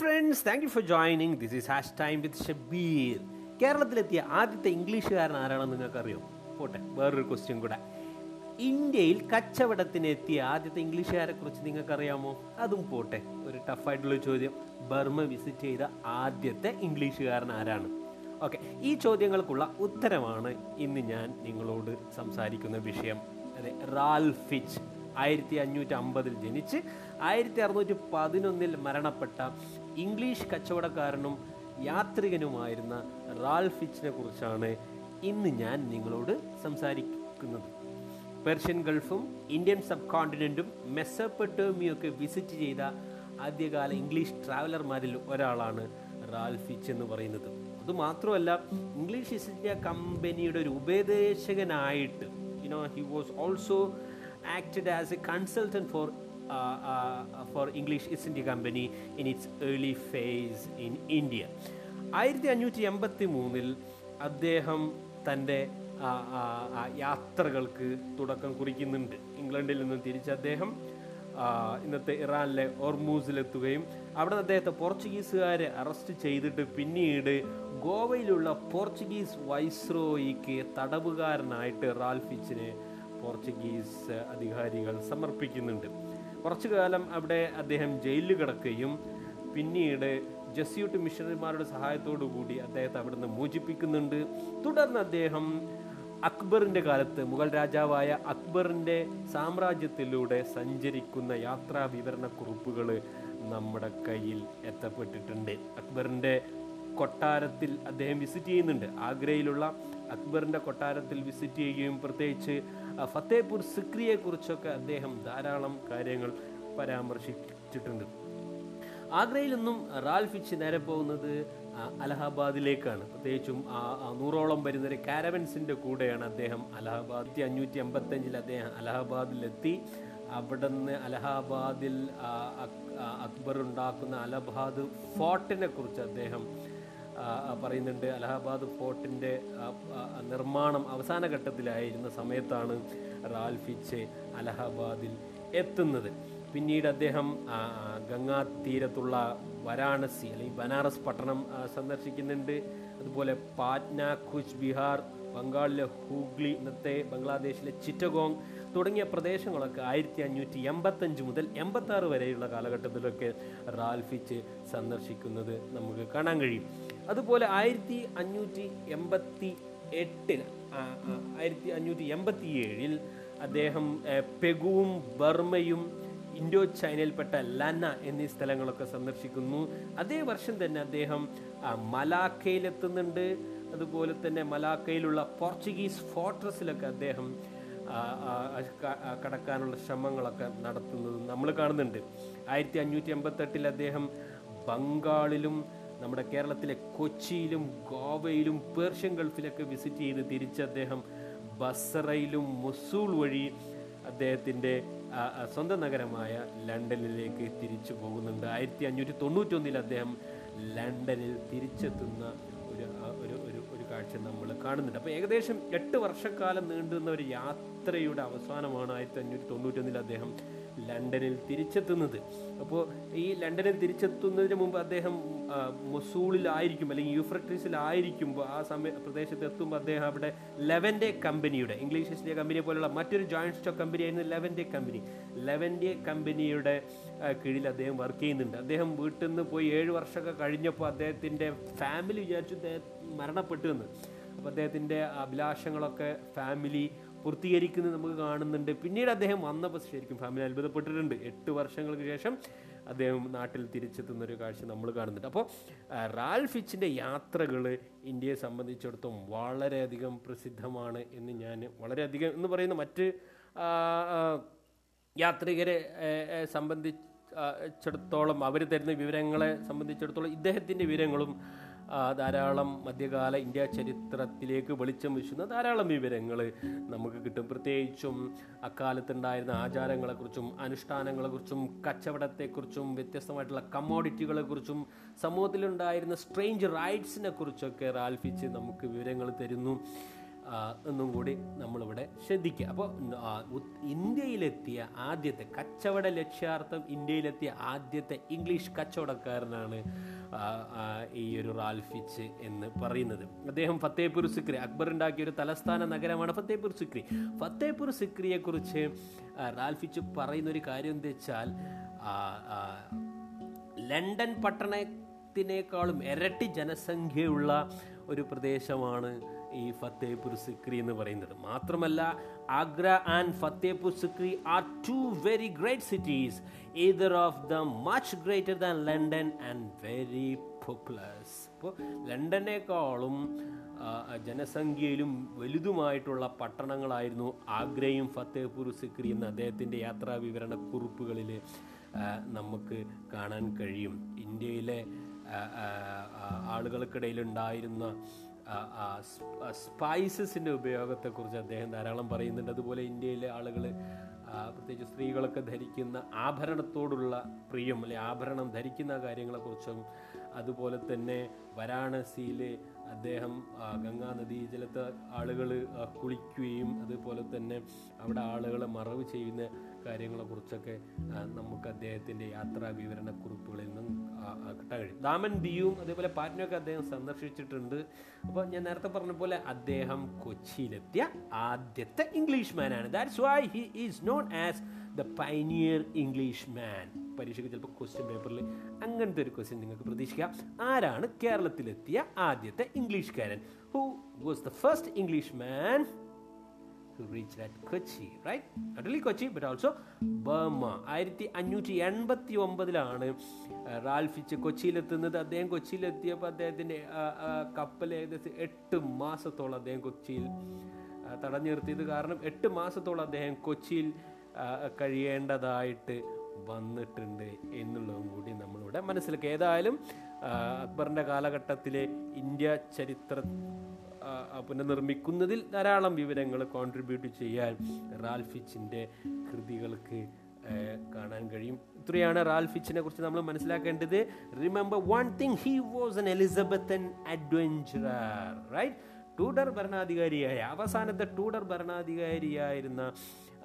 Friends thank you for joining this is hash time with Shabeer കേരളത്തിലെത്തിയ ആദ്യത്തെ ഇംഗ്ലീഷുകാരൻ ആരാണെന്ന് നിങ്ങൾക്കറിയോ? പോട്ടെ വേറൊരു ക്വസ്റ്റ്യൻ കൂടെ. ഇന്ത്യയിൽ കച്ചവടത്തിനെത്തിയ ആദ്യത്തെ ഇംഗ്ലീഷുകാരെ കുറിച്ച് നിങ്ങൾക്കറിയാമോ? അതും പോട്ടെ ഒരു ടഫായിട്ടുള്ള ചോദ്യം. ബർമ വിസിറ്റ് ചെയ്ത ആദ്യത്തെ ഇംഗ്ലീഷുകാരൻ ആരാണ്? ഓക്കെ ഈ ചോദ്യങ്ങൾക്കുള്ള ഉത്തരമാണ് ഇന്ന് ഞാൻ നിങ്ങളോട് സംസാരിക്കുന്ന വിഷയം. അതെ റാൽഫിച്ച് ആയിരത്തി അഞ്ഞൂറ്റി അമ്പതിൽ ജനിച്ച് ആയിരത്തി അറുന്നൂറ്റി പതിനൊന്നിൽ മരണപ്പെട്ട ഇംഗ്ലീഷ് കച്ചവടക്കാരനും യാത്രികനുമായിരുന്ന റാൽഫിച്ചിനെ കുറിച്ചാണ് ഇന്ന് ഞാൻ നിങ്ങളോട് സംസാരിക്കുന്നത്. പെർഷ്യൻ ഗൾഫും ഇന്ത്യൻ സബ് കോണ്ടിനെന്റും മെസ്സപ്പെട്ടോമിയും ഒക്കെ വിസിറ്റ് ചെയ്ത ആദ്യകാല ഇംഗ്ലീഷ് ട്രാവലർമാരിൽ ഒരാളാണ് റാൽഫിച്ച് എന്ന് പറയുന്നത്. അതുമാത്രമല്ല ഇംഗ്ലീഷ് ഈസ്റ്റ് ഇന്ത്യ കമ്പനിയുടെ ഒരു ഉപദേശകനായിട്ട് you know he was also acted as a consultant for for English East India company in its early phase in India ആയിരത്തി അഞ്ഞൂറ്റി എൺപത്തി മൂന്നിൽ അദ്ദേഹം തന്റെ യാത്രകൾക്ക് തുടക്കം കുറിക്കുന്നുണ്ട്. ഇംഗ്ലണ്ടിൽ നിന്ന് തിരിച്ച് അദ്ദേഹം ഇന്നത്തെ ഇറാനിലെ ഓർമൂസിലെത്തുകയും അവിടെ നിന്ന് അദ്ദേഹത്തെ പോർച്ചുഗീസുകാരെ അറസ്റ്റ് ചെയ്തിട്ട് പിന്നീട് ഗോവയിലുള്ള പോർച്ചുഗീസ് വൈസ്രോയിക്ക് തടവുകാരനായിട്ട് റാൽഫിച്ചിനെ പോർച്ചുഗീസ് അധികാരികൾ സമർപ്പിക്കുന്നുണ്ട്. കുറച്ചു കാലം അവിടെ അദ്ദേഹം ജയിലിൽ കിടക്കുകയും പിന്നീട് ജസ്യൂട്ട് മിഷണറിമാരുടെ സഹായത്തോടു കൂടി അദ്ദേഹത്തെ അവിടുന്ന് മോചിപ്പിക്കുന്നുണ്ട്. തുടർന്ന് അദ്ദേഹം അക്ബറിന്റെ കാലത്ത് മുഗൾ രാജാവായ അക്ബറിന്റെ സാമ്രാജ്യത്തിലൂടെ സഞ്ചരിക്കുന്ന യാത്രാ വിവരണ കുറിപ്പുകൾ നമ്മുടെ കയ്യിൽ എത്തപ്പെട്ടിട്ടുണ്ട്. അക്ബറിന്റെ കൊട്ടാരത്തിൽ അദ്ദേഹം വിസിറ്റ് ചെയ്യുന്നുണ്ട്. ആഗ്രയിലുള്ള അക്ബറിന്റെ കൊട്ടാരത്തിൽ വിസിറ്റ് ചെയ്യുകയും പ്രത്യേകിച്ച് ഫത്തേപൂർ സിക്രിയെ കുറിച്ചൊക്കെ അദ്ദേഹം ധാരാളം കാര്യങ്ങൾ പരാമർശിച്ചിട്ടുണ്ട്. ആഗ്രയിൽ നിന്നും റാൽഫിച്ച് നേരെ പോകുന്നത് അലഹബാദിലേക്കാണ്. പ്രത്യേകിച്ചും നൂറോളം വരുന്ന കാരവൻസിന്റെ കൂടെയാണ് അദ്ദേഹം അലഹബാദ്. അഞ്ഞൂറ്റി അമ്പത്തഞ്ചിൽ അദ്ദേഹം അലഹാബാദിലെത്തി. അവിടുന്ന് അലഹബാദിൽ അക്ബർ ഉണ്ടാക്കുന്ന അലഹബാദ് ഫോർട്ടിനെ കുറിച്ച് അദ്ദേഹം പറയുന്നുണ്ട് അലഹബാദ് ഫോർട്ടിന്റെ നിർമ്മാണം അവസാന ഘട്ടത്തിലായിരുന്ന സമയത്താണ് റാൽഫിച്ച് അലഹബാദിൽ എത്തുന്നത്. പിന്നീട് അദ്ദേഹം ഗംഗാ തീരത്തുള്ള വരാണസി അല്ലെങ്കിൽ ബനാറസ് പട്ടണം സന്ദർശിക്കുന്നുണ്ട്. അതുപോലെ പാറ്റ്ന ഖുജ് ബിഹാർ ബംഗാളിലെ ഹൂഗ്ലി ഇന്നത്തെ ബംഗ്ലാദേശിലെ ചിറ്റഗോങ് തുടങ്ങിയ പ്രദേശങ്ങളൊക്കെ ആയിരത്തി അഞ്ഞൂറ്റി എൺപത്തഞ്ച് മുതൽ എൺപത്താറ് വരെയുള്ള കാലഘട്ടത്തിലൊക്കെ റാൽഫിച്ച് സന്ദർശിക്കുന്നത് നമുക്ക് കാണാൻ കഴിയും. അതുപോലെ ആയിരത്തി അഞ്ഞൂറ്റി എൺപത്തി എട്ടിൽ ആയിരത്തി അഞ്ഞൂറ്റി എൺപത്തി ഏഴിൽ അദ്ദേഹം പെഗുവും ബർമയും ഇൻഡോ ചൈനയിൽപ്പെട്ട ലന്ന എന്നീ സ്ഥലങ്ങളൊക്കെ സന്ദർശിക്കുന്നു. അതേ വർഷം തന്നെ അദ്ദേഹം മലാക്കയിലെത്തുന്നുണ്ട്. അതുപോലെ തന്നെ മലാക്കയിലുള്ള പോർച്ചുഗീസ് ഫോർട്രസിലൊക്കെ അദ്ദേഹം കടക്കാനുള്ള ശ്രമങ്ങളൊക്കെ നടത്തുന്നത് നമ്മൾ കാണുന്നുണ്ട്. ആയിരത്തി അഞ്ഞൂറ്റി എൺപത്തെട്ടിൽ അദ്ദേഹം ബംഗാളിലും നമ്മുടെ കേരളത്തിലെ കൊച്ചിയിലും ഗോവയിലും പേർഷ്യൻ ഗൾഫിലൊക്കെ വിസിറ്റ് ചെയ്ത് തിരിച്ച് അദ്ദേഹം ബസറയിലും മൊസൂൾ വഴി അദ്ദേഹത്തിന്റെ സ്വന്തം നഗരമായ ലണ്ടനിലേക്ക് തിരിച്ചു പോകുന്നുണ്ട്. ആയിരത്തി അഞ്ഞൂറ്റി തൊണ്ണൂറ്റൊന്നിൽ അദ്ദേഹം ലണ്ടനിൽ തിരിച്ചെത്തുന്ന ഒരു ഒരു ഒരു ഒരു കാഴ്ച നമ്മൾ കാണുന്നുണ്ട്. അപ്പോൾ ഏകദേശം എട്ട് വർഷക്കാലം നീണ്ടുന്ന ഒരു യാത്രയുടെ അവസാനമാണ് ആയിരത്തി അഞ്ഞൂറ്റി തൊണ്ണൂറ്റൊന്നിൽ അദ്ദേഹം ലണ്ടനിൽ തിരിച്ചെത്തുന്നത്. അപ്പോൾ ഈ ലണ്ടനിൽ തിരിച്ചെത്തുന്നതിന് മുമ്പ് അദ്ദേഹം മൊസൂളിലായിരിക്കും അല്ലെങ്കിൽ യൂഫ്രട്ടീസിലായിരിക്കുമ്പോൾ ആ സമയ പ്രദേശത്ത് എത്തുമ്പോൾ അദ്ദേഹം അവിടെ ലെവന്റെ കമ്പനിയുടെ ഇംഗ്ലീഷ് ഈസ്റ്റ് കമ്പനിയെ പോലുള്ള മറ്റൊരു ജോയിന്റ് സ്റ്റോക്ക് കമ്പനി ആയിരുന്നു ലെവന്റെ കമ്പനി. ലെവന്റെ കമ്പനിയുടെ കീഴിൽ അദ്ദേഹം വർക്ക് ചെയ്യുന്നുണ്ട്. അദ്ദേഹം വീട്ടിൽ നിന്ന് പോയി ഏഴ് വർഷമൊക്കെ കഴിഞ്ഞപ്പോൾ അദ്ദേഹത്തിന്റെ ഫാമിലി വിചാരിച്ചു അദ്ദേഹം മരണപ്പെട്ടു എന്ന് അപ്പോൾ അദ്ദേഹത്തിന്റെ അഭിലാഷങ്ങളൊക്കെ ഫാമിലി പൂർത്തീകരിക്കുന്നത് നമുക്ക് കാണുന്നുണ്ട്. പിന്നീട് അദ്ദേഹം വന്നപ്പോൾ ശരിക്കും ഫാമിലി അത്ഭുതപ്പെട്ടിട്ടുണ്ട്. എട്ട് വർഷങ്ങൾക്ക് ശേഷം അദ്ദേഹം നാട്ടിൽ തിരിച്ചെത്തുന്ന ഒരു കാഴ്ച നമ്മൾ കാണുന്നുണ്ട്. അപ്പോൾ റാൽഫിച്ചിന്റെ യാത്രകൾ ഇന്ത്യയെ സംബന്ധിച്ചിടത്തോളം വളരെയധികം പ്രസിദ്ധമാണ് എന്ന് ഞാൻ വളരെയധികം എന്ന് പറയുന്ന മറ്റ് യാത്രികരെ സംബന്ധിച്ചിടത്തോളം അവർ തരുന്ന വിവരങ്ങളെ സംബന്ധിച്ചിടത്തോളം ഇദ്ദേഹത്തിന്റെ വിവരങ്ങളും ധാരാളം മധ്യകാല ഇന്ത്യ ചരിത്രത്തിലേക്ക് വെളിച്ചം വീശുന്ന ധാരാളം വിവരങ്ങൾ നമുക്ക് കിട്ടും. പ്രത്യേകിച്ചും അക്കാലത്തുണ്ടായിരുന്ന ആചാരങ്ങളെക്കുറിച്ചും അനുഷ്ഠാനങ്ങളെക്കുറിച്ചും കച്ചവടത്തെക്കുറിച്ചും വ്യത്യസ്തമായിട്ടുള്ള കമ്മോഡിറ്റികളെക്കുറിച്ചും സമൂഹത്തിലുണ്ടായിരുന്ന സ്ട്രേഞ്ച് റൈറ്റ്സിനെ കുറിച്ചൊക്കെ റാൽഫിച്ച് നമുക്ക് വിവരങ്ങൾ തരുന്നു. എന്നും കൂടി നമ്മളിവിടെ ശ്രദ്ധിക്കുക. അപ്പോൾ ഇന്ത്യയിലെത്തിയ ആദ്യത്തെ കച്ചവട ലക്ഷ്യാർത്ഥം ഇന്ത്യയിലെത്തിയ ആദ്യത്തെ ഇംഗ്ലീഷ് കച്ചവടക്കാരനാണ് ഈ ഒരു റാൽഫിച്ച് എന്ന് പറയുന്നത്. അദ്ദേഹം ഫത്തേപൂർ സിക്രി അക്ബർ ഉണ്ടാക്കിയ ഒരു തലസ്ഥാന നഗരമാണ് ഫത്തേപൂർ സിക്രി. ഫത്തേപൂർ സിക്രിയെക്കുറിച്ച് റാൽഫിച്ച് പറയുന്നൊരു കാര്യം എന്താ വെച്ചാൽ ലണ്ടൻ പട്ടണത്തിനേക്കാളും ഇരട്ടി ജനസംഖ്യയുള്ള ഒരു പ്രദേശമാണ് ഈ ഫത്തേപൂർ സിക്രി എന്ന് പറയുന്നത്. മാത്രമല്ല Agra and Fatehpur Sikri are two very great cities. Either of the much greater than London and very populous അപ്പോൾ ലണ്ടനേക്കാളും ജനസംഖ്യയിലും വലുതുമായിട്ടുള്ള പട്ടണങ്ങളായിരുന്നു ആഗ്രയും ഫത്തേപൂർ സിക്രി എന്ന അദ്ദേഹത്തിന്റെ യാത്രാ വിവരണ കുറിപ്പുകളിൽ നമുക്ക് കാണാൻ കഴിയും. ഇന്ത്യയിലെ ആളുകൾക്കിടയിലുണ്ടായിരുന്ന സ്പൈസസിന്റെ ഉപയോഗത്തെക്കുറിച്ച് അദ്ദേഹം ധാരാളം പറയുന്നുണ്ട്. അതുപോലെ ഇന്ത്യയിലെ ആളുകൾ പ്രത്യേകിച്ച് സ്ത്രീകളൊക്കെ ധരിക്കുന്ന ആഭരണത്തോടുള്ള പ്രിയം അല്ലെ ആഭരണം ധരിക്കുന്ന കാര്യങ്ങളെക്കുറിച്ചും അതുപോലെ തന്നെ വാരാണസിയിൽ അദ്ദേഹം ഗംഗാ നദീജലത്ത് ആളുകൾ കുളിക്കുകയും അതുപോലെ തന്നെ അവിടെ ആളുകളെ മറവ് ചെയ്യുന്ന കാര്യങ്ങളെക്കുറിച്ചൊക്കെ കുറിച്ചൊക്കെ നമുക്ക് അദ്ദേഹത്തിന്റെ യാത്രാ വിവരണ കുറിപ്പുകളിൽ നിന്നും കിട്ടാൻ കഴിയും. ദാമൻ ദിയും അതേപോലെ പാറ്റ്നയൊക്കെ അദ്ദേഹം സന്ദർശിച്ചിട്ടുണ്ട്. അപ്പോൾ ഞാൻ നേരത്തെ പറഞ്ഞ പോലെ അദ്ദേഹം കൊച്ചിയിലെത്തിയ ആദ്യത്തെ English മാനാണ് that's why he is known as the pioneer English man പരീക്ഷയ്ക്ക് ചിലപ്പോൾ ക്വസ്റ്റ്യൻ പേപ്പറിൽ അങ്ങനത്തെ ഒരു ക്വസ്റ്റ്യൻ നിങ്ങൾക്ക് പ്രതീക്ഷിക്കാം. ആരാണ് കേരളത്തിലെത്തിയ ആദ്യത്തെ ഇംഗ്ലീഷ്കാരൻ who was the first English man who reached at Kochi, right? Not only Kochi, but also Burma. ആയിരത്തി അഞ്ഞൂറ്റി എൺപത്തി ഒമ്പതിലാണ് റാൽഫിച്ച് കൊച്ചിയിലെത്തുന്നത് അദ്ദേഹം കൊച്ചിയിലെത്തിയപ്പോൾ അദ്ദേഹത്തിന്റെ കപ്പൽ ഏകദേശം എട്ട് മാസത്തോളം അദ്ദേഹം കൊച്ചിയിൽ തടഞ്ഞു നിർത്തിയത് കാരണം എട്ട് മാസത്തോളം അദ്ദേഹം കൊച്ചിയിൽ കഴിയേണ്ടതായിട്ട് വന്നിട്ടുണ്ട് എന്നുള്ളതും കൂടി നമ്മളിവിടെ മനസ്സിലാക്കി ഏതായാലും അക്ബറിന്റെ കാലഘട്ടത്തിലെ ഇന്ത്യ ചരിത്ര പുനർനിർമ്മിക്കുന്നതിൽ ധാരാളം വിവരങ്ങൾ കോൺട്രിബ്യൂട്ട് ചെയ്യാൻ റാൽഫിച്ചിന്റെ കൃതികൾക്ക് കാണാൻ കഴിയും. ഇത്രയാണ് റാൽഫിച്ചിനെ കുറിച്ച് നമ്മൾ മനസ്സിലാക്കേണ്ടത്. Remember one thing he was an Elizabethan adventurer right Tudor ഭരണാധികാരിയായ അവസാനത്തെ ടൂഡർ ഭരണാധികാരിയായിരുന്ന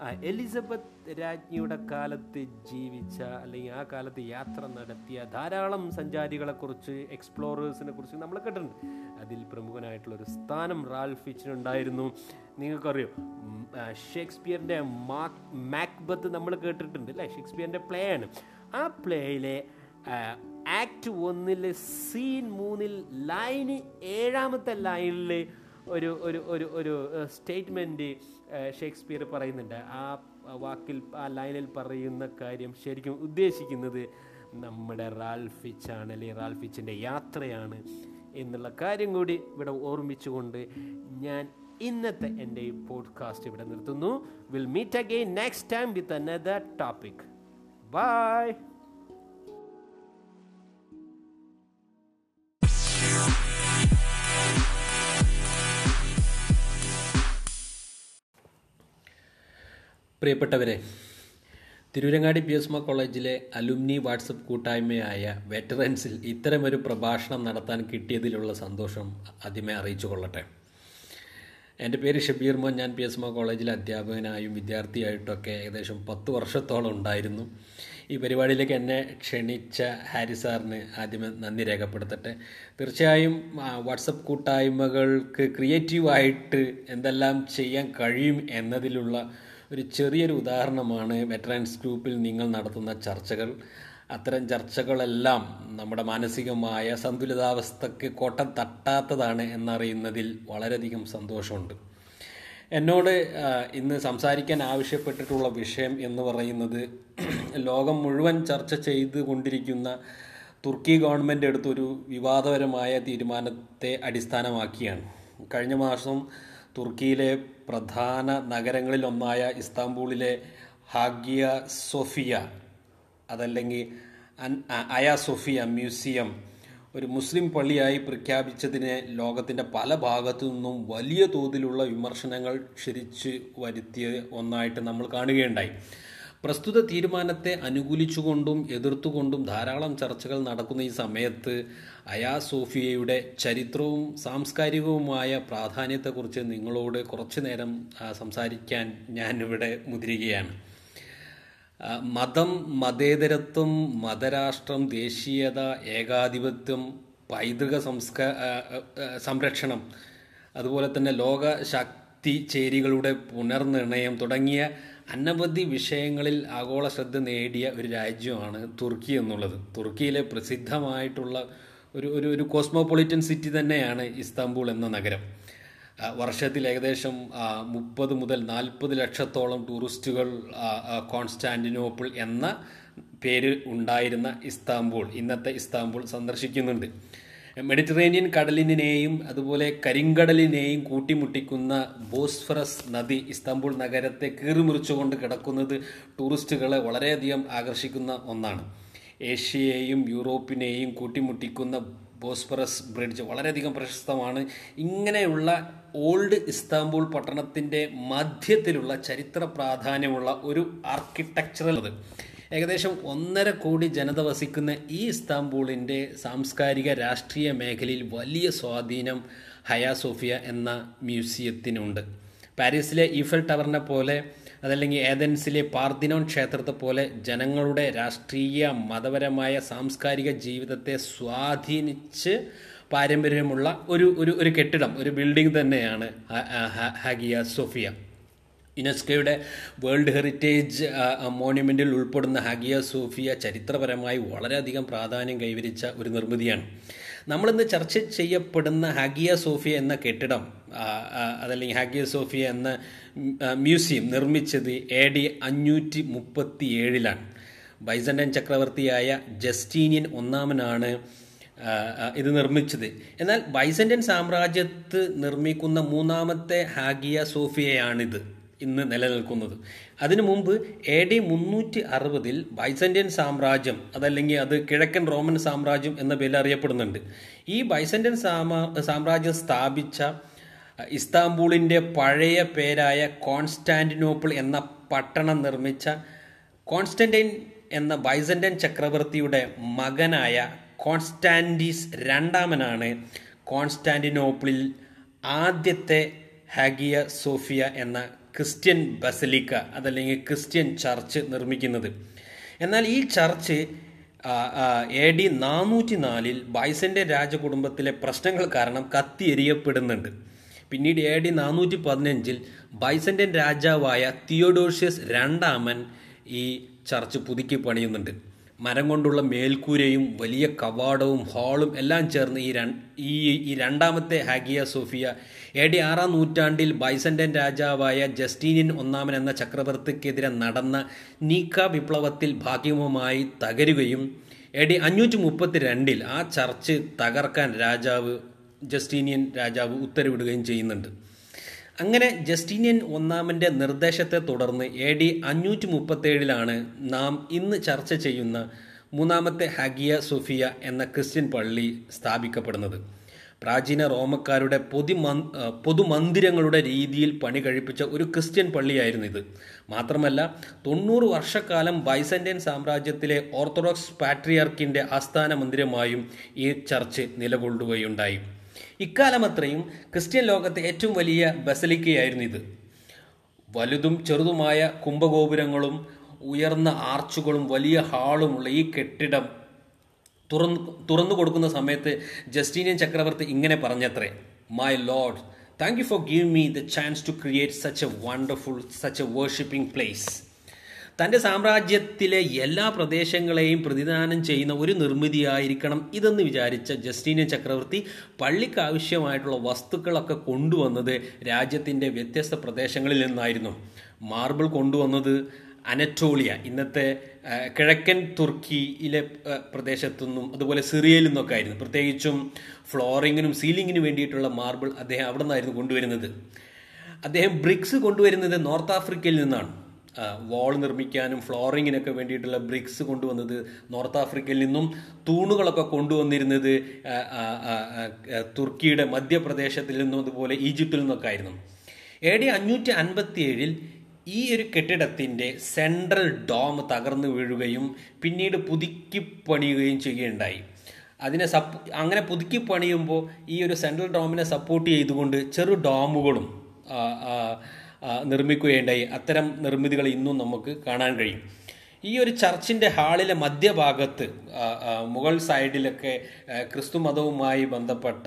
എലിസബത്ത് രാജ്ഞിയുടെ കാലത്ത് ജീവിച്ച അല്ലെങ്കിൽ ആ കാലത്ത് യാത്ര നടത്തിയ ധാരാളം സഞ്ചാരികളെക്കുറിച്ച് എക്സ്പ്ലോറേഴ്സിനെ കുറിച്ച് നമ്മൾ കേട്ടിട്ടുണ്ട്. അതിൽ പ്രമുഖനായിട്ടുള്ളൊരു സ്ഥാനം റാൽഫിച്ചിനുണ്ടായിരുന്നു നിങ്ങൾക്കറിയോ? ഷേക്സ്പിയറിന്റെ മാക് മാക്ബത്ത് നമ്മൾ കേട്ടിട്ടുണ്ട് അല്ലേ? ഷേക്സ്പിയറിന്റെ പ്ലേ ആണ് ആ പ്ലേയിലെ ആക്ട് ഒന്നിലെ സീൻ മൂന്നിൽ ലൈന് ഏഴാമത്തെ ലൈനിൽ ഒരു ഒരു ഒരു ഒരു സ്റ്റേറ്റ്മെന്റ് ഷേക്സ്പിയർ പറയുന്നുണ്ട് ആ വാക്കിൽ ആ ലൈനിൽ പറയുന്ന കാര്യം ശരിക്കും ഉദ്ദേശിക്കുന്നത് നമ്മുടെ റാൽഫിച്ചാണ് അല്ലെങ്കിൽ റാൽഫിച്ചിന്റെ യാത്രയാണ് എന്നുള്ള കാര്യം കൂടി ഇവിടെ ഓർമ്മിച്ചുകൊണ്ട് ഞാൻ ഇന്നത്തെ എന്റെ ഈ പോഡ്കാസ്റ്റ് ഇവിടെ നിർത്തുന്നു. Will meet again next time with another topic bye പ്രിയപ്പെട്ടവരെ തിരൂരങ്ങാടി പി എസ് മ കോളേജിലെ അലുമിനി വാട്സപ്പ് കൂട്ടായ്മയായ വെറ്ററൻസിൽ ഇത്തരമൊരു പ്രഭാഷണം നടത്താൻ കിട്ടിയതിലുള്ള സന്തോഷം ആദ്യമേ അറിയിച്ചു കൊള്ളട്ടെ. എന്റെ പേര് ഷബീർ മോൻ. ഞാൻ പി എസ് മ കോളേജിലെ അധ്യാപകനായും വിദ്യാർത്ഥിയായിട്ടൊക്കെ ഏകദേശം പത്ത് വർഷത്തോളം ഉണ്ടായിരുന്നു. ഈ പരിപാടിയിലേക്ക് എന്നെ ക്ഷണിച്ച ഹാരി സാറിന് ആദ്യമേ നന്ദി രേഖപ്പെടുത്തട്ടെ. തീർച്ചയായും വാട്സപ്പ് കൂട്ടായ്മകൾക്ക് ക്രിയേറ്റീവായിട്ട് എന്തെല്ലാം ചെയ്യാൻ കഴിയും എന്നതിലുള്ള ഒരു ചെറിയൊരു ഉദാഹരണമാണ് വെറ്ററൻസ് ഗ്രൂപ്പിൽ നിങ്ങൾ നടത്തുന്ന ചർച്ചകൾ. അത്തരം ചർച്ചകളെല്ലാം നമ്മുടെ മാനസികമായ സന്തുലിതാവസ്ഥയ്ക്ക് കോട്ടം തട്ടാത്തതാണ് എന്നറിയുന്നതിൽ വളരെയധികം സന്തോഷമുണ്ട്. എന്നോട് ഇന്ന് സംസാരിക്കാൻ ആവശ്യപ്പെട്ടിട്ടുള്ള വിഷയം എന്ന് പറയുന്നത് ലോകം മുഴുവൻ ചർച്ച ചെയ്തുകൊണ്ടിരിക്കുന്ന തുർക്കി ഗവൺമെന്റ് എടുത്തൊരു വിവാദപരമായ തീരുമാനത്തെ അടിസ്ഥാനമാക്കിയാണ്. കഴിഞ്ഞ മാസം തുർക്കിയിലെ പ്രധാന നഗരങ്ങളിലൊന്നായ ഇസ്താംബൂളിലെ ഹാഗിയ സോഫിയ അതല്ലെങ്കിൽ അയ സോഫിയ മ്യൂസിയം ഒരു മുസ്ലിം പള്ളിയായി പ്രഖ്യാപിച്ചതിനെ ലോകത്തിന്റെ പല ഭാഗത്തു നിന്നും വലിയ തോതിലുള്ള വിമർശനങ്ങൾ ക്ഷരിച്ച് വരുത്തിയ ഒന്നായിട്ട് നമ്മൾ കാണുകയുണ്ടായി. പ്രസ്തുത തീരുമാനത്തെ അനുകൂലിച്ചുകൊണ്ടും എതിർത്തുകൊണ്ടും ധാരാളം ചർച്ചകൾ നടക്കുന്ന ഈ സമയത്ത് അയാ സോഫിയയുടെ ചരിത്രവും സാംസ്കാരികവുമായ പ്രാധാന്യത്തെക്കുറിച്ച് നിങ്ങളോട് കുറച്ചു നേരം സംസാരിക്കാൻ ഞാനിവിടെ മുതിരുകയാണ്. മതം മതേതരത്വം മതരാഷ്ട്രം ദേശീയത ഏകാധിപത്യം പൈതൃക സംരക്ഷണം അതുപോലെ തന്നെ ലോക ശക്തി ചേരികളുടെ പുനർനിർണയം തുടങ്ങിയ അനവധി വിഷയങ്ങളിൽ ആഗോള ശ്രദ്ധ നേടിയ ഒരു രാജ്യമാണ് തുർക്കി എന്നുള്ളത്. തുർക്കിയിലെ പ്രസിദ്ധമായിട്ടുള്ള ഒരു ഒരു ഒരു കോസ്മോപൊളിറ്റൻ സിറ്റി തന്നെയാണ് ഇസ്താംബൂൾ എന്ന നഗരം. വർഷത്തിൽ ഏകദേശം മുപ്പത് മുതൽ നാൽപ്പത് ലക്ഷത്തോളം ടൂറിസ്റ്റുകൾ കോൺസ്റ്റാന്റിനോപ്പിൾ എന്ന പേര് ഉണ്ടായിരുന്ന ഇസ്താംബൂൾ ഇന്നത്തെ ഇസ്താംബൂൾ സന്ദർശിക്കുന്നുണ്ട്. മെഡിറ്ററേനിയൻ കടലിനെയും അതുപോലെ കരിങ്കടലിനെയും കൂട്ടിമുട്ടിക്കുന്ന ബോസ്ഫറസ് നദി ഇസ്താംബുൾ നഗരത്തെ കീറിമുറിച്ചുകൊണ്ട് കിടക്കുന്നത് ടൂറിസ്റ്റുകളെ വളരെയധികം ആകർഷിക്കുന്ന ഒന്നാണ്. ഏഷ്യയെയും യൂറോപ്പിനെയും കൂട്ടിമുട്ടിക്കുന്ന ബോസ്ഫറസ് ബ്രിഡ്ജ് വളരെയധികം പ്രശസ്തമാണ്. ഇങ്ങനെയുള്ള ഓൾഡ് ഇസ്താംബൂൾ പട്ടണത്തിന്റെ മധ്യത്തിലുള്ള ചരിത്ര പ്രാധാന്യമുള്ള ഒരു ആർക്കിടെക്ചറൽ ഏകദേശം ഒന്നര കോടി ജനത വസിക്കുന്ന ഈ ഇസ്താംബൂളിന്റെ സാംസ്കാരിക രാഷ്ട്രീയ മേഖലയിൽ വലിയ സ്വാധീനം ഹയാ സോഫിയ എന്ന മ്യൂസിയത്തിനുണ്ട് പാരീസിലെ ഈഫൽ ടവറിനെ പോലെ അതല്ലെങ്കിൽ ഏതൻസിലെ പാർദിനോൺ ക്ഷേത്രത്തെ പോലെ ജനങ്ങളുടെ രാഷ്ട്രീയ മതപരമായ സാംസ്കാരിക ജീവിതത്തെ സ്വാധീനിച്ച് പാരമ്പര്യമുള്ള ഒരു ഒരു ഒരു കെട്ടിടം ഒരു ബിൽഡിംഗ് തന്നെയാണ് ഹഗിയ സോഫിയ യുനെസ്കോയുടെ വേൾഡ് ഹെറിറ്റേജ് മോണ്യുമെന്റിൽ ഉൾപ്പെടുന്ന ഹഗിയ സോഫിയ ചരിത്രപരമായി വളരെയധികം പ്രാധാന്യം കൈവരിച്ച ഒരു നിർമ്മിതിയാണ്. നമ്മളിന്ന് ചർച്ച ചെയ്യപ്പെടുന്ന ഹഗിയ സോഫിയ എന്ന കെട്ടിടം അതല്ലെങ്കിൽ ഹഗിയ സോഫിയ എന്ന മ്യൂസിയം നിർമ്മിച്ചത് എ ഡി അഞ്ഞൂറ്റി മുപ്പത്തി ഏഴിലാണ് ബൈസൻഡൻ ചക്രവർത്തിയായ ജസ്റ്റീനിയൻ ഒന്നാമനാണ് ഇത് നിർമ്മിച്ചത്. എന്നാൽ ബൈസൻഡൻ സാമ്രാജ്യത്ത് നിർമ്മിക്കുന്ന മൂന്നാമത്തെ ഹാഗിയ സോഫിയയാണിത്. ഇന്ന് നിലനിൽക്കുന്നത്. അതിനു മുമ്പ് എ ഡി മുന്നൂറ്റി അറുപതിൽ ബൈസന്റൻ സാമ്രാജ്യം അതല്ലെങ്കിൽ അത് കിഴക്കൻ റോമൻ സാമ്രാജ്യം എന്ന പേരിൽ അറിയപ്പെടുന്നുണ്ട്. ഈ ബൈസന്റൻ സാമ്രാജ്യം സ്ഥാപിച്ച ഇസ്താംബൂളിന്റെ പഴയ പേരായ കോൺസ്റ്റാന്റിനോപ്പിൾ എന്ന പട്ടണം നിർമ്മിച്ച കോൺസ്റ്റന്റൈൻ എന്ന ബൈസന്റൻ ചക്രവർത്തിയുടെ മകനായ കോൺസ്റ്റാന്റീസ് രണ്ടാമനാണ് കോൺസ്റ്റാന്റിനോപ്പിളിൽ ആദ്യത്തെ ഹാഗിയ സോഫിയ എന്ന ക്രിസ്ത്യൻ ബസലിക്ക അതല്ലെങ്കിൽ ക്രിസ്ത്യൻ ചർച്ച് നിർമ്മിക്കുന്നത്. എന്നാൽ ഈ ചർച്ച് എ ഡി നാനൂറ്റി നാലിൽ ബൈസന്റെ രാജകുടുംബത്തിലെ പ്രശ്നങ്ങൾ കാരണം കത്തിയെരിയപ്പെടുന്നുണ്ട് പിന്നീട് എ ഡി നാനൂറ്റി പതിനഞ്ചിൽ ബൈസന്റെ രാജാവായ തിയോഡോഷ്യസ് രണ്ടാമൻ ഈ ചർച്ച് പുതുക്കി പണിയുന്നുണ്ട്. മരം കൊണ്ടുള്ള മേൽക്കൂരയും വലിയ കവാടവും ഹാളും എല്ലാം ചേർന്ന് ഈ ഈ ഈ രണ്ടാമത്തെ ഹാഗിയ സോഫിയ എ ഡി ആറാം നൂറ്റാണ്ടിൽ ബൈസന്റൻ രാജാവായ ജസ്റ്റീനിയൻ ഒന്നാമൻ എന്ന ചക്രവർത്തിക്കെതിരെ നടന്ന നീക്ക വിപ്ലവത്തിൽ ഭാഗ്യവുമായി തകരുകയും എ ഡി അഞ്ഞൂറ്റി മുപ്പത്തി രണ്ടിൽ ആ ചർച്ച് തകർക്കാൻ രാജാവ് ജസ്റ്റീനിയൻ രാജാവ് ഉത്തരവിടുകയും ചെയ്യുന്നുണ്ട്. അങ്ങനെ ജസ്റ്റീനിയൻ ഒന്നാമന്റെ നിർദ്ദേശത്തെ തുടർന്ന് എ ഡി അഞ്ഞൂറ്റി മുപ്പത്തേഴിലാണ് നാം ഇന്ന് ചർച്ച ചെയ്യുന്ന മൂന്നാമത്തെ ഹഗിയ സുഫിയ എന്ന ക്രിസ്ത്യൻ പള്ളി സ്ഥാപിക്കപ്പെടുന്നത്. പ്രാചീന റോമക്കാരുടെ പൊതു പൊതുമന്ദിരങ്ങളുടെ രീതിയിൽ പണി കഴിപ്പിച്ച ഒരു ക്രിസ്ത്യൻ പള്ളിയായിരുന്നു ഇത്. മാത്രമല്ല തൊണ്ണൂറ് വർഷക്കാലം ബൈസന്റൈൻ സാമ്രാജ്യത്തിലെ ഓർത്തഡോക്സ് പാട്രിയാർക്കിന്റെ ആസ്ഥാന മന്ദിരമായും ഈ ചർച്ച് നിലകൊള്ളുകയുണ്ടായി. ഇക്കാലമത്രയും ക്രിസ്ത്യൻ ലോകത്തെ ഏറ്റവും വലിയ ബസലിക്കയായിരുന്നു ഇത്. വലുതും ചെറുതുമായ കുംഭഗോപുരങ്ങളും ഉയർന്ന ആർച്ചുകളും വലിയ ഹാളുമുള്ള ഈ കെട്ടിടം തുറന്നു തുറന്നു കൊടുക്കുന്ന സമയത്ത് ജസ്റ്റീനിയൻ ചക്രവർത്തി ഇങ്ങനെ പറഞ്ഞത്രേ my lord thank you for give me the chance to create such a wonderful such a worshipping place തന്റെ സാമ്രാജ്യത്തിലെ എല്ലാ പ്രദേശങ്ങളെയും പ്രതിദാനം ചെയ്യുന്ന ഒരു നിർമ്മിതിയായിരിക്കണം ഇതെന്ന് വിചാരിച്ച ജസ്റ്റീനിയൻ ചക്രവർത്തി പള്ളിക്ക് ആവശ്യമായിട്ടുള്ള വസ്തുക്കളൊക്കെ കൊണ്ടുവന്നത് രാജ്യത്തിന്റെ വ്യത്യസ്ത പ്രദേശങ്ങളിൽ നിന്നായിരുന്നു. മാർബിൾ കൊണ്ടുവന്നത് അനറ്റോളിയ ഇന്നത്തെ കിഴക്കൻ തുർക്കിയിലെ പ്രദേശത്തുനിന്നും അതുപോലെ സിറിയയിൽ നിന്നൊക്കെ ആയിരുന്നു. പ്രത്യേകിച്ചും ഫ്ലോറിങ്ങിനും സീലിങ്ങിനും വേണ്ടിയിട്ടുള്ള മാർബിൾ അദ്ദേഹം അവിടെ നിന്നായിരുന്നു കൊണ്ടുവരുന്നത്. അദ്ദേഹം ബ്രിക്സ് കൊണ്ടുവരുന്നത് നോർത്ത് ആഫ്രിക്കയിൽ നിന്നാണ്. വാൾ നിർമ്മിക്കാനും ഫ്ലോറിങ്ങിനൊക്കെ വേണ്ടിയിട്ടുള്ള ബ്രിക്സ് കൊണ്ടുവന്നത് നോർത്ത് ആഫ്രിക്കയിൽ നിന്നും തൂണുകളൊക്കെ കൊണ്ടുവന്നിരുന്നത് തുർക്കിയുടെ മധ്യപ്രദേശത്തിൽ നിന്നും അതുപോലെ ഈജിപ്തിൽ നിന്നൊക്കെ ആയിരുന്നു. എ ഡി അഞ്ഞൂറ്റി അൻപത്തി ഏഴിൽ ഈ ഒരു കെട്ടിടത്തിന്റെ സെൻട്രൽ ഡോം തകർന്നു വീഴുകയും പിന്നീട് പുതുക്കി പണിയുകയും ചെയ്യുകയുണ്ടായി. അതിനെ സപ്പ് അങ്ങനെ പുതുക്കി പണിയുമ്പോൾ ഈ ഒരു സെൻട്രൽ ഡോമിനെ സപ്പോർട്ട് ചെയ്തുകൊണ്ട് ചെറു ഡോമുകളും നിർമ്മിക്കുകയുണ്ടായി. അത്തരം നിർമ്മിതികൾ ഇന്നും നമുക്ക് കാണാൻ കഴിയും. ഈ ഒരു ചർച്ചിന്റെ ഹാളിലെ മധ്യഭാഗത്ത് ആ, സൈഡിലൊക്കെ ക്രിസ്തു മതവുമായി ബന്ധപ്പെട്ട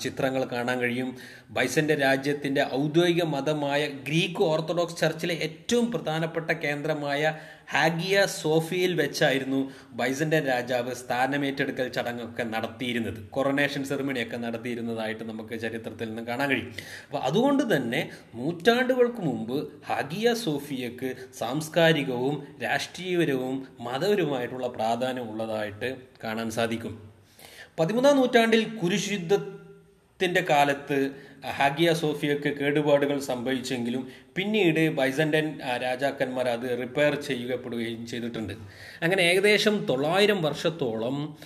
ചിത്രങ്ങൾ കാണാൻ കഴിയും. ബൈസന്റെ രാജ്യത്തിന്റെ ഔദ്യോഗിക മതമായ ഗ്രീക്ക് ഓർത്തഡോക്സ് ചർച്ചിലെ ഏറ്റവും പ്രധാനപ്പെട്ട കേന്ദ്രമായ ഹാഗിയ സോഫിയയിൽ വെച്ചായിരുന്നു ബൈസന്റെ രാജാവ് സ്ഥാനമേറ്റെടുക്കൽ ചടങ്ങൊക്കെ നടത്തിയിരുന്നത്. കൊറോണേഷൻ സെറിമണിയൊക്കെ നടത്തിയിരുന്നതായിട്ട് നമുക്ക് ചരിത്രത്തിൽ നിന്ന് കാണാൻ കഴിയും. അപ്പോൾ അതുകൊണ്ട് തന്നെ നൂറ്റാണ്ടുകൾക്ക് മുമ്പ് ഹാഗിയ സോഫിയക്ക് സാംസ്കാരികവും രാഷ്ട്രീയപരവും മതപരവുമായിട്ടുള്ള പ്രാധാന്യം ഉള്ളതായിട്ട് കാണാൻ സാധിക്കും. പതിമൂന്നാം നൂറ്റാണ്ടിൽ കുരിശുദ്ധത്തിന്റെ കാലത്ത് ഹാഗിയ സോഫിയക്ക് കേടുപാടുകൾ സംഭവിച്ചെങ്കിലും പിന്നീട് ബൈസൻഡൻ രാജാക്കന്മാർ അത് റിപ്പയർ ചെയ്യപ്പെടുകയും ചെയ്തിട്ടുണ്ട്. അങ്ങനെ ഏകദേശം തൊള്ളായിരം വർഷത്തോളം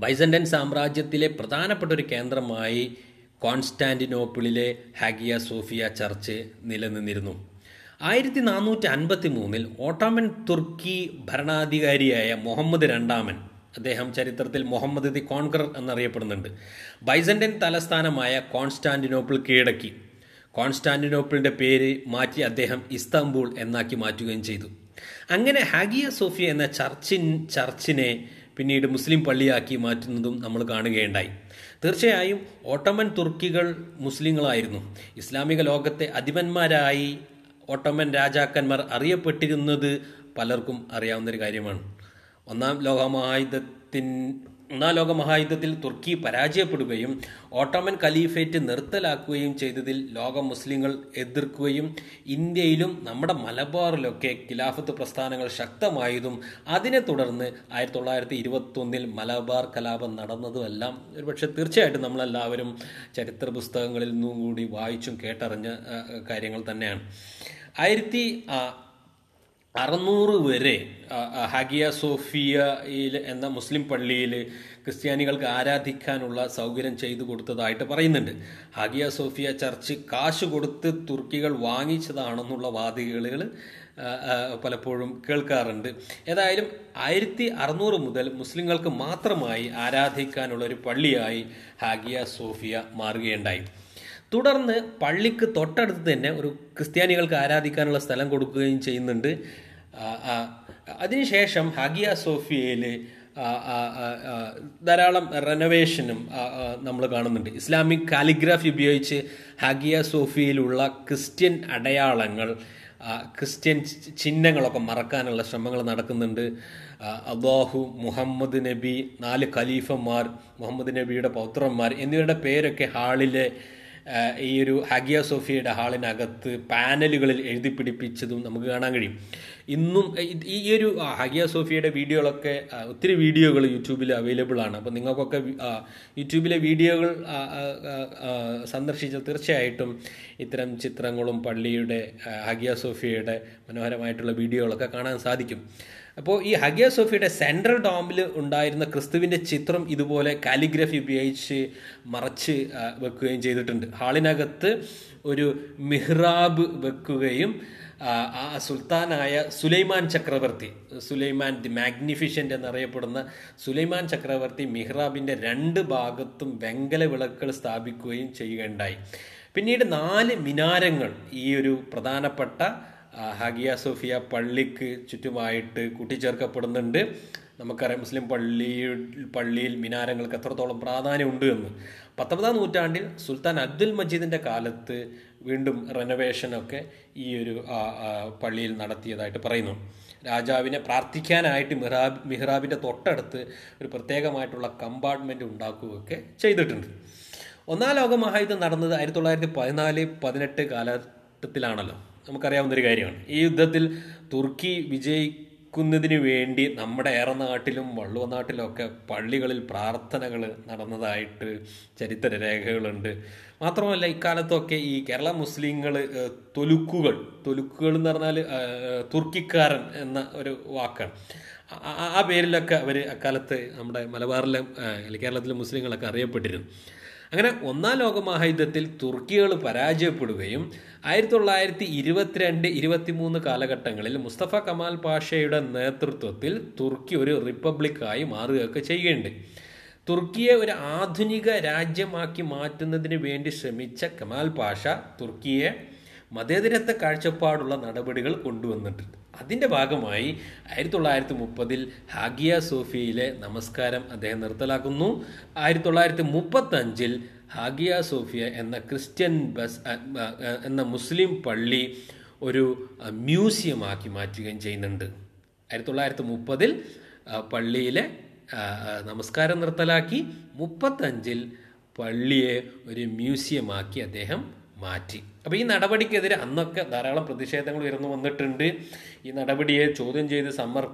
ബൈസൻഡൻ സാമ്രാജ്യത്തിലെ പ്രധാനപ്പെട്ട ഒരു കേന്ദ്രമായി കോൺസ്റ്റാന്റിനോപ്പിളിലെ ഹാഗിയ സോഫിയ ചർച്ച് നിലനിന്നിരുന്നു. ആയിരത്തി നാനൂറ്റി അൻപത്തി മൂന്നിൽ ഓട്ടോമൻ തുർക്കി ഭരണാധികാരിയായ മുഹമ്മദ് രണ്ടാമൻ അദ്ദേഹം ചരിത്രത്തിൽ മുഹമ്മദ് ദി കോൺകർ എന്നറിയപ്പെടുന്നുണ്ട്. ബൈസൻഡൻ തലസ്ഥാനമായ കോൺസ്റ്റാന്റിനോപ്പിൾ കീഴടക്കി. കോൺസ്റ്റാന്റിനോപ്പിളിന്റെ പേര് മാറ്റി അദ്ദേഹം ഇസ്താംബൂൾ എന്നാക്കി മാറ്റുകയും ചെയ്തു. അങ്ങനെ ഹാഗിയ സോഫിയ എന്ന ചർച്ചിൻ ചർച്ചിനെ പിന്നീട് മുസ്ലിം പള്ളിയാക്കി മാറ്റുന്നതും നമ്മൾ കാണുകയുണ്ടായി. തീർച്ചയായും ഓട്ടമൻ തുർക്കികൾ മുസ്ലിങ്ങളായിരുന്നു. ഇസ്ലാമിക ലോകത്തെ അധിപന്മാരായി ഓട്ടമൻ രാജാക്കന്മാർ അറിയപ്പെട്ടിരുന്നത് പലർക്കും അറിയാവുന്നൊരു കാര്യമാണ്. ഒന്നാം ലോകമഹായുദ്ധത്തിൻ ഒന്നാം ലോക മഹായുദ്ധത്തിൽ തുർക്കി പരാജയപ്പെടുകയും ഓട്ടോമൻ കലീഫേറ്റ് നിർത്തലാക്കുകയും ചെയ്തതിൽ ലോക മുസ്ലിങ്ങൾ എതിർക്കുകയും ഇന്ത്യയിലും നമ്മുടെ മലബാറിലൊക്കെ ഖിലാഫത്ത് പ്രസ്ഥാനങ്ങൾ ശക്തമായതും അതിനെ തുടർന്ന് ആയിരത്തി തൊള്ളായിരത്തി ഇരുപത്തൊന്നിൽ മലബാർ കലാപം നടന്നതുമെല്ലാം ഒരുപക്ഷെ തീർച്ചയായിട്ടും നമ്മളെല്ലാവരും ചരിത്ര പുസ്തകങ്ങളിൽ നിന്നും കൂടി വായിച്ചും കേട്ടറിഞ്ഞ കാര്യങ്ങൾ തന്നെയാണ്. ആയിരത്തി അറുന്നൂറ് വരെ ഹഗിയ സോഫിയയിൽ എന്ന മുസ്ലിം പള്ളിയിൽ ക്രിസ്ത്യാനികൾക്ക് ആരാധിക്കാനുള്ള സൗകര്യം ചെയ്തു കൊടുത്തതായിട്ട് പറയുന്നുണ്ട്. ഹഗിയ സോഫിയ ചർച്ച് കാശ് കൊടുത്ത് തുർക്കികൾ വാങ്ങിച്ചതാണെന്നുള്ള വാദികളുകൾ പലപ്പോഴും കേൾക്കാറുണ്ട്. ഏതായാലും ആയിരത്തി അറുന്നൂറ് മുതൽ മുസ്ലിങ്ങൾക്ക് മാത്രമായി ആരാധിക്കാനുള്ള ഒരു പള്ളിയായി ഹാഗിയ സോഫിയ മാറുകയുണ്ടായി. തുടർന്ന് പള്ളിക്ക് തൊട്ടടുത്ത് തന്നെ ഒരു ക്രിസ്ത്യാനികൾക്ക് ആരാധിക്കാനുള്ള സ്ഥലം കൊടുക്കുകയും ചെയ്യുന്നുണ്ട്. അതിനുശേഷം ഹഗിയ സോഫിയയിൽ ധാരാളം റെനോവേഷനും നമ്മൾ കാണുന്നുണ്ട്. ഇസ്ലാമിക് കാലിഗ്രാഫി ഉപയോഗിച്ച് ഹഗിയ സോഫിയയിലുള്ള ക്രിസ്ത്യൻ അടയാളങ്ങൾ ക്രിസ്ത്യൻ ചിഹ്നങ്ങളൊക്കെ മറക്കാനുള്ള ശ്രമങ്ങൾ നടക്കുന്നുണ്ട്. അള്ളാഹു മുഹമ്മദ് നബി നാല് ഖലീഫന്മാർ മുഹമ്മദ് നബിയുടെ പൗത്രന്മാർ എന്നിവരുടെ പേരൊക്കെ ഹാളിലെ ഈ ഒരു ഹഗിയ സോഫിയയുടെ ഹാളിനകത്ത് പാനലുകളിൽ എഴുതി പിടിപ്പിച്ചതും നമുക്ക് കാണാൻ കഴിയും. ഇന്നും ഈ ഒരു ഹഗിയ സോഫിയയുടെ വീഡിയോകളൊക്കെ ഒത്തിരി വീഡിയോകൾ യൂട്യൂബിൽ അവൈലബിൾ ആണ്. അപ്പോൾ നിങ്ങൾക്കൊക്കെ യൂട്യൂബിലെ വീഡിയോകൾ സന്ദർശിച്ചാൽ തീർച്ചയായിട്ടും ഇത്തരം ചിത്രങ്ങളും പള്ളിയുടെ ഹഗിയ സോഫിയയുടെ മനോഹരമായിട്ടുള്ള വീഡിയോകളൊക്കെ കാണാൻ സാധിക്കും. അപ്പോൾ ഈ ഹഗിയ സോഫിയുടെ സെൻട്രൽ ഡോമിൽ ഉണ്ടായിരുന്ന ക്രിസ്തുവിന്റെ ചിത്രം ഇതുപോലെ കാലിഗ്രഫി ഉപയോഗിച്ച് മറച്ച് വെക്കുകയും ചെയ്തിട്ടുണ്ട്. ഹാളിനകത്ത് ഒരു മിഹ്റാബ് വെക്കുകയും ആ, സുൽത്താനായ സുലൈമാൻ ചക്രവർത്തി സുലൈമാൻ ദി മാഗ്നിഫിഷ്യന്റ് എന്നറിയപ്പെടുന്ന സുലൈമാൻ ചക്രവർത്തി മിഹ്റാബിന്റെ രണ്ട് ഭാഗത്തും വെങ്കല വിളക്കുകൾ സ്ഥാപിക്കുകയും ചെയ്യുകയുണ്ടായി. പിന്നീട് നാല് മിനാരങ്ങൾ ഈ ഒരു പ്രധാനപ്പെട്ട ഹഗിയ സോഫിയ പള്ളിക്ക് ചുറ്റുമായിട്ട് കൂട്ടിച്ചേർക്കപ്പെടുന്നുണ്ട്. നമുക്കറിയാം മുസ്ലിം പള്ളി പള്ളിയിൽ മിനാരങ്ങൾക്ക് എത്രത്തോളം പ്രാധാന്യമുണ്ട് എന്ന്. പത്തൊമ്പതാം നൂറ്റാണ്ടിൽ സുൽത്താൻ അബ്ദുൽ മജീദിന്റെ കാലത്ത് വീണ്ടും റെനോവേഷനൊക്കെ ഈ ഒരു പള്ളിയിൽ നടത്തിയതായിട്ട് പറയുന്നു. രാജാവിനെ പ്രാർത്ഥിക്കാനായിട്ട് മിഹ്റാബ് മിഹ്റാബിന്റെ തൊട്ടടുത്ത് ഒരു പ്രത്യേകമായിട്ടുള്ള കമ്പാർട്ട്മെന്റ് ഉണ്ടാക്കുകയൊക്കെ ചെയ്തിട്ടുണ്ട്. ഒന്നാം ലോക മഹായുദ്ധം നടന്നത് ആയിരത്തി തൊള്ളായിരത്തി പതിനാല് പതിനെട്ട് കാലഘട്ടത്തിലാണല്ലോ. നമുക്കറിയാവുന്ന ഒരു കാര്യമാണ്. ഈ യുദ്ധത്തിൽ തുർക്കി വിജയിക്കുന്നതിന് വേണ്ടി നമ്മുടെ ഏറനാട്ടിലും വള്ളുവ നാട്ടിലുമൊക്കെ പള്ളികളിൽ പ്രാർത്ഥനകൾ നടന്നതായിട്ട് ചരിത്ര രേഖകളുണ്ട് മാത്രമല്ല ഇക്കാലത്തൊക്കെ ഈ കേരള മുസ്ലിങ്ങൾ തൊലുക്കുകൾ തൊലുക്കുകൾ എന്ന് പറഞ്ഞാൽ തുർക്കിക്കാരൻ എന്ന ഒരു വാക്കാണ്. ആ പേരിലൊക്കെ അവർ അക്കാലത്ത് നമ്മുടെ മലബാറിലെ കേരളത്തിലെ മുസ്ലിങ്ങളൊക്കെ അറിയപ്പെട്ടിരുന്നു. അങ്ങനെ ഒന്നാം ലോകമഹായുദ്ധത്തിൽ തുർക്കികൾ പരാജയപ്പെടുകയും ആയിരത്തി തൊള്ളായിരത്തി ഇരുപത്തിരണ്ട് ഇരുപത്തിമൂന്ന് കാലഘട്ടങ്ങളിൽ മുസ്തഫ കമാൽ പാഷയുടെ നേതൃത്വത്തിൽ തുർക്കി ഒരു റിപ്പബ്ലിക്കായി മാറുകയൊക്കെ ചെയ്യുകയുണ്ട് തുർക്കിയെ ഒരു ആധുനിക രാജ്യമാക്കി മാറ്റുന്നതിന് വേണ്ടി ശ്രമിച്ച കമാൽ പാഷ തുർക്കിയെ മതേതരത്വ കാഴ്ചപ്പാടുള്ള നടപടികൾ കൊണ്ടുവന്നിട്ടുണ്ട്. അതിന്റെ ഭാഗമായി ആയിരത്തി തൊള്ളായിരത്തി മുപ്പതിൽ ഹാഗിയ സോഫിയയിലെ നമസ്കാരം അദ്ദേഹം നിർത്തലാക്കുന്നു. ആയിരത്തി തൊള്ളായിരത്തി മുപ്പത്തഞ്ചിൽ ഹാഗിയ സോഫിയ എന്ന ക്രിസ്ത്യൻ ബസ് എന്ന മുസ്ലിം പള്ളി ഒരു മ്യൂസിയമാക്കി മാറ്റുകയും ചെയ്യുന്നുണ്ട്. ആയിരത്തി തൊള്ളായിരത്തി മുപ്പതിൽ പള്ളിയിലെ നമസ്കാരം നിർത്തലാക്കി. മുപ്പത്തഞ്ചിൽ പള്ളിയെ ഒരു മ്യൂസിയമാക്കി അദ്ദേഹം മാറ്റി. അപ്പോൾ ഈ നടപടിക്കെതിരെ അന്നൊക്കെ ധാരാളം പ്രതിഷേധങ്ങൾ ഉയർന്നു വന്നിട്ടുണ്ട്. ഈ നടപടിയെ ചോദ്യം ചെയ്ത് സമർ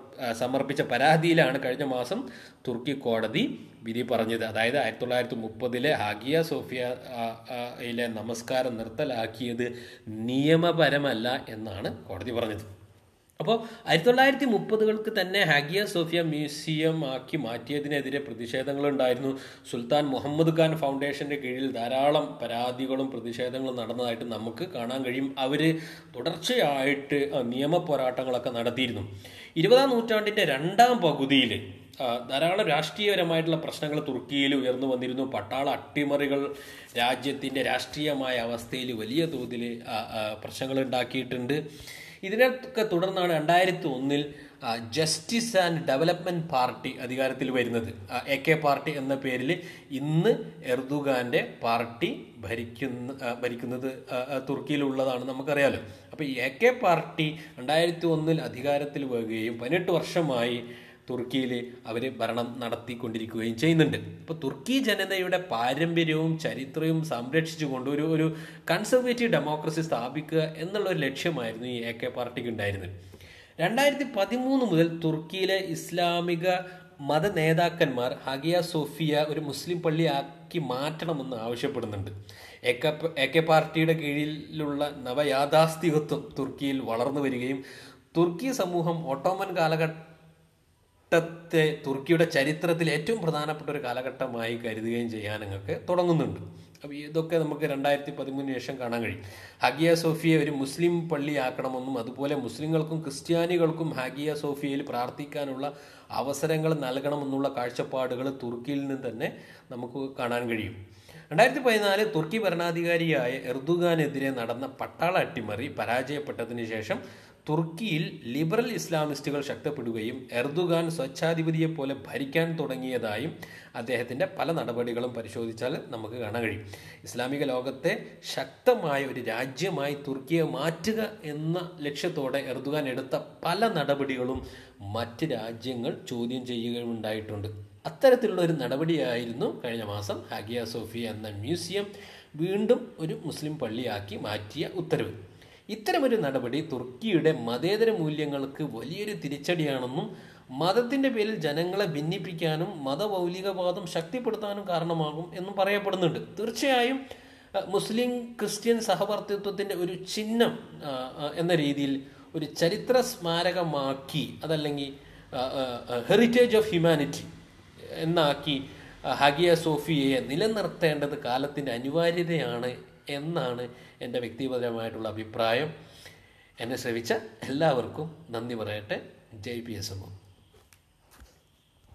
സമർപ്പിച്ച പരാതിയിലാണ് കഴിഞ്ഞ മാസം തുർക്കി കോടതി വിധി പറഞ്ഞത്. അതായത് ആയിരത്തി തൊള്ളായിരത്തി മുപ്പതിലെ ഹാഗിയ സോഫിയയിലെ നമസ്കാരം നിർത്തലാക്കിയത് നിയമപരമല്ല എന്നാണ് കോടതി പറഞ്ഞത്. അപ്പോൾ ആയിരത്തി തൊള്ളായിരത്തി മുപ്പതുകൾക്ക് തന്നെ ഹാഗിയ സോഫിയ മ്യൂസിയം ആക്കി മാറ്റിയതിനെതിരെ പ്രതിഷേധങ്ങളുണ്ടായിരുന്നു. സുൽത്താൻ മുഹമ്മദ് ഖാൻ ഫൗണ്ടേഷന്റെ കീഴിൽ ധാരാളം പരാതികളും പ്രതിഷേധങ്ങളും നടന്നതായിട്ട് നമുക്ക് കാണാൻ കഴിയും. അവർ തുടർച്ചയായിട്ട് നിയമ പോരാട്ടങ്ങളൊക്കെ നടത്തിയിരുന്നു. ഇരുപതാം നൂറ്റാണ്ടിന്റെ രണ്ടാം പകുതിയിൽ ധാരാളം രാഷ്ട്രീയപരമായിട്ടുള്ള പ്രശ്നങ്ങൾ തുർക്കിയിൽ ഉയർന്നു വന്നിരുന്നു. പട്ടാള അട്ടിമറികൾ രാജ്യത്തിന്റെ രാഷ്ട്രീയമായ അവസ്ഥയിൽ വലിയ തോതിൽ പ്രശ്നങ്ങൾ ഉണ്ടാക്കിയിട്ടുണ്ട്. ഇതിനൊക്കെ തുടർന്നാണ് രണ്ടായിരത്തി ഒന്നിൽ ജസ്റ്റിസ് ആൻഡ് ഡെവലപ്മെന്റ് പാർട്ടി അധികാരത്തിൽ വരുന്നത്. എ കെ പാർട്ടി എന്ന പേരിൽ ഇന്ന് എർദുഗാന്റെ പാർട്ടി ഭരിക്കുന്ന ഭരിക്കുന്നത് തുർക്കിയിലുള്ളതാണ് നമുക്കറിയാലോ. അപ്പോൾ ഈ എ കെ പാർട്ടി രണ്ടായിരത്തി ഒന്നിൽ അധികാരത്തിൽ വരികയും പതിനെട്ട് വർഷമായി തുർക്കിയിൽ അവർ ഭരണം നടത്തിക്കൊണ്ടിരിക്കുകയും ചെയ്യുന്നുണ്ട്. അപ്പോൾ തുർക്കി ജനതയുടെ പാരമ്പര്യവും ചരിത്രവും സംരക്ഷിച്ചുകൊണ്ട് ഒരു ഒരു കൺസർവേറ്റീവ് ഡെമോക്രസി സ്ഥാപിക്കുക എന്നുള്ള ഒരു ലക്ഷ്യമായിരുന്നു ഈ എ കെ പാർട്ടിക്ക് ഉണ്ടായിരുന്നത്. രണ്ടായിരത്തി പതിമൂന്ന് മുതൽ തുർക്കിയിലെ ഇസ്ലാമിക മത നേതാക്കന്മാർ ഹഗിയ സോഫിയ ഒരു മുസ്ലിം പള്ളിയാക്കി മാറ്റണമെന്ന് ആവശ്യപ്പെടുന്നുണ്ട്. എ കെ പാർട്ടിയുടെ കീഴിലുള്ള നവയാഥാസ്ഥികത്വം തുർക്കിയിൽ വളർന്നു വരികയും തുർക്കി സമൂഹം ഓട്ടോമൻ കാലഘട്ട ഘട്ടത്തെ തുർക്കിയുടെ ചരിത്രത്തിൽ ഏറ്റവും പ്രധാനപ്പെട്ട ഒരു കാലഘട്ടമായി കരുതുകയും ചെയ്യാൻ നിങ്ങൾക്ക് തുടങ്ങുന്നുണ്ട്. അപ്പോൾ ഇതൊക്കെ നമുക്ക് രണ്ടായിരത്തി പതിമൂന്നിന് ശേഷം കാണാൻ കഴിയും. ഹഗിയ സോഫിയെ ഒരു മുസ്ലിം പള്ളിയാക്കണമെന്നും അതുപോലെ മുസ്ലിങ്ങൾക്കും ക്രിസ്ത്യാനികൾക്കും ഹഗിയ സോഫിയയിൽ പ്രാർത്ഥിക്കാനുള്ള അവസരങ്ങൾ നൽകണമെന്നുള്ള കാഴ്ചപ്പാടുകൾ തുർക്കിയിൽ നിന്ന് തന്നെ നമുക്ക് കാണാൻ കഴിയും. രണ്ടായിരത്തി പതിനാല് തുർക്കി ഭരണാധികാരിയായ എർദുഗാനെതിരെ നടന്ന പട്ടാള അട്ടിമറി പരാജയപ്പെട്ടതിന് ശേഷം തുർക്കിയിൽ ലിബറൽ ഇസ്ലാമിസ്റ്റുകൾ ശക്തപ്പെടുകയും എർദുഗാൻ സ്വച്ഛാധിപതിയെ പോലെ ഭരിക്കാൻ തുടങ്ങിയതായും അദ്ദേഹത്തിന്റെ പല നടപടികളും പരിശോധിച്ചാൽ നമുക്ക് കാണാൻ കഴിയും. ഇസ്ലാമിക ലോകത്തെ ശക്തമായ ഒരു രാജ്യമായി തുർക്കിയെ മാറ്റുക എന്ന ലക്ഷ്യത്തോടെ എർദുഗാൻ എടുത്ത പല നടപടികളും മറ്റ് രാജ്യങ്ങൾ ചോദ്യം ചെയ്യുകയുണ്ടായിട്ടുണ്ട് അത്തരത്തിലുള്ള ഒരു നടപടിയായിരുന്നു കഴിഞ്ഞ മാസം ഹാഗിയ സോഫിയ എന്ന മ്യൂസിയം വീണ്ടും ഒരു മുസ്ലിം പള്ളിയാക്കി മാറ്റിയ ഉത്തരവ്. ഇത്തരമൊരു നടപടി തുർക്കിയുടെ മതേതര മൂല്യങ്ങൾക്ക് വലിയൊരു തിരിച്ചടിയാണെന്നും മതത്തിന്റെ പേരിൽ ജനങ്ങളെ ഭിന്നിപ്പിക്കാനും മതമൗലികവാദം ശക്തിപ്പെടുത്താനും കാരണമാകും എന്നും പറയപ്പെടുന്നുണ്ട്. തീർച്ചയായും മുസ്ലിം ക്രിസ്ത്യൻ സഹവർത്തിത്വത്തിന്റെ ഒരു ചിഹ്നം എന്ന രീതിയിൽ ഒരു ചരിത്ര സ്മാരകമാക്കി അതല്ലെങ്കിൽ ഹെറിറ്റേജ് ഓഫ് ഹ്യൂമാനിറ്റി എന്നാക്കി ഹഗിയ സോഫിയയെ നിലനിർത്തേണ്ടത് കാലത്തിന്റെ അനിവാര്യതയാണ് എന്നാണ് എന്റെ വ്യക്തിപരമായിട്ടുള്ള അഭിപ്രായം എന്നെ ശ്രവിച്ച എല്ലാവർക്കും നന്ദി പറയട്ടെ. ജയ് പി എസ് എം